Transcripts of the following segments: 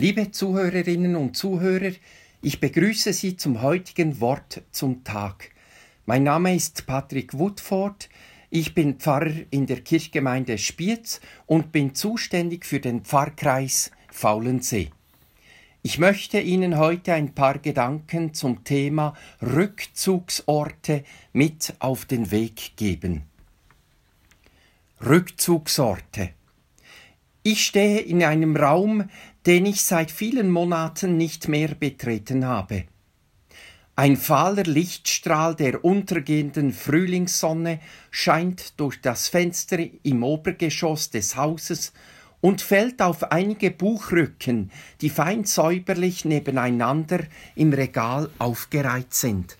Liebe Zuhörerinnen und Zuhörer, ich begrüße Sie zum heutigen Wort zum Tag. Mein Name ist Patrick Woodford, ich bin Pfarrer in der Kirchgemeinde Spiez und bin zuständig für den Pfarrkreis Faulensee. Ich möchte Ihnen heute ein paar Gedanken zum Thema Rückzugsorte mit auf den Weg geben. Rückzugsorte. Ich stehe in einem Raum, den ich seit vielen Monaten nicht mehr betreten habe. Ein fahler Lichtstrahl der untergehenden Frühlingssonne scheint durch das Fenster im Obergeschoss des Hauses und fällt auf einige Buchrücken, die fein säuberlich nebeneinander im Regal aufgereiht sind.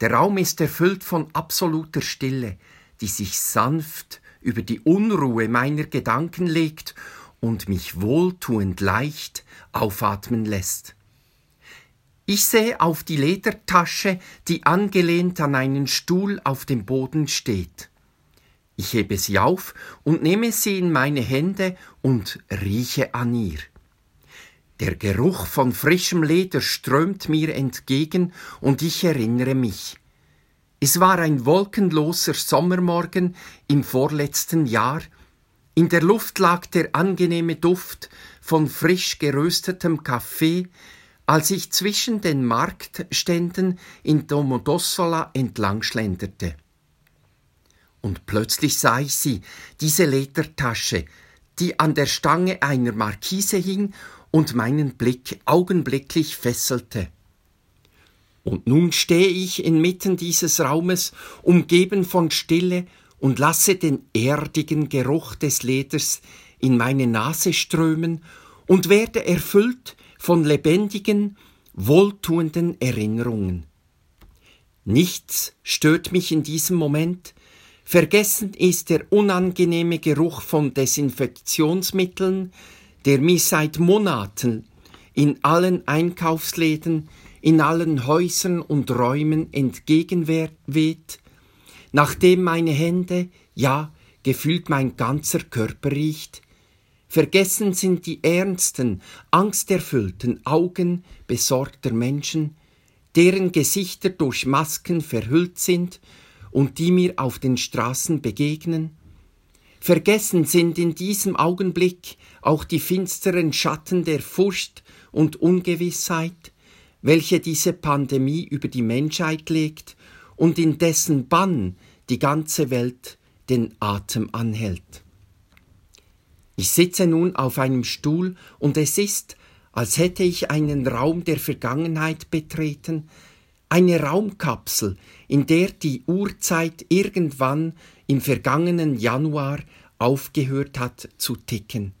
Der Raum ist erfüllt von absoluter Stille, die sich sanft über die Unruhe meiner Gedanken legt und mich wohltuend leicht aufatmen lässt. Ich sehe auf die Ledertasche, die angelehnt an einen Stuhl auf dem Boden steht. Ich hebe sie auf und nehme sie in meine Hände und rieche an ihr. Der Geruch von frischem Leder strömt mir entgegen und ich erinnere mich. Es war ein wolkenloser Sommermorgen im vorletzten Jahr. In der Luft lag der angenehme Duft von frisch geröstetem Kaffee, als ich zwischen den Marktständen in Domodossola entlang schlenderte. Und plötzlich sah ich sie, diese Ledertasche, die an der Stange einer Markise hing und meinen Blick augenblicklich fesselte. Und nun stehe ich inmitten dieses Raumes, umgeben von Stille, und lasse den erdigen Geruch des Leders in meine Nase strömen und werde erfüllt von lebendigen, wohltuenden Erinnerungen. Nichts stört mich in diesem Moment, vergessen ist der unangenehme Geruch von Desinfektionsmitteln, der mir seit Monaten in allen Einkaufsläden in allen Häusern und Räumen entgegenweht, nachdem meine Hände, ja, gefühlt mein ganzer Körper riecht, vergessen sind die ernsten, angsterfüllten Augen besorgter Menschen, deren Gesichter durch Masken verhüllt sind und die mir auf den Straßen begegnen, vergessen sind in diesem Augenblick auch die finsteren Schatten der Furcht und Ungewissheit, welche diese Pandemie über die Menschheit legt und in dessen Bann die ganze Welt den Atem anhält. Ich sitze nun auf einem Stuhl und es ist, als hätte ich einen Raum der Vergangenheit betreten, eine Raumkapsel, in der die Urzeit irgendwann im vergangenen Januar aufgehört hat zu ticken.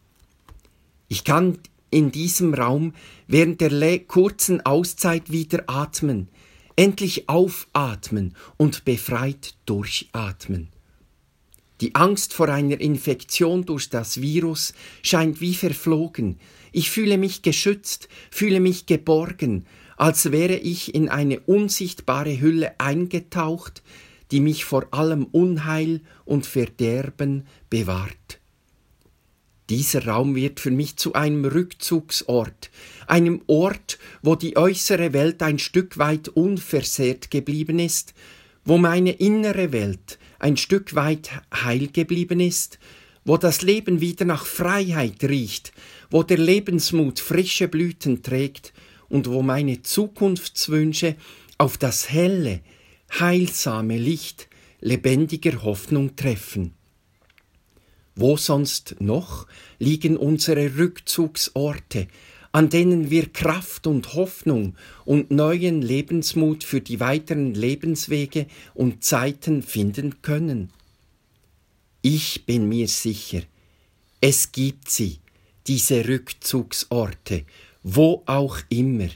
Ich kann in diesem Raum während der kurzen Auszeit wieder atmen, endlich aufatmen und befreit durchatmen. Die Angst vor einer Infektion durch das Virus scheint wie verflogen. Ich fühle mich geschützt, fühle mich geborgen, als wäre ich in eine unsichtbare Hülle eingetaucht, die mich vor allem Unheil und Verderben bewahrt. Dieser Raum wird für mich zu einem Rückzugsort, einem Ort, wo die äußere Welt ein Stück weit unversehrt geblieben ist, wo meine innere Welt ein Stück weit heil geblieben ist, wo das Leben wieder nach Freiheit riecht, wo der Lebensmut frische Blüten trägt und wo meine Zukunftswünsche auf das helle, heilsame Licht lebendiger Hoffnung treffen. Wo sonst noch liegen unsere Rückzugsorte, an denen wir Kraft und Hoffnung und neuen Lebensmut für die weiteren Lebenswege und Zeiten finden können? Ich bin mir sicher, es gibt sie, diese Rückzugsorte, wo auch immer,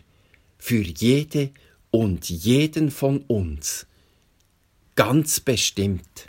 für jede und jeden von uns. Ganz bestimmt.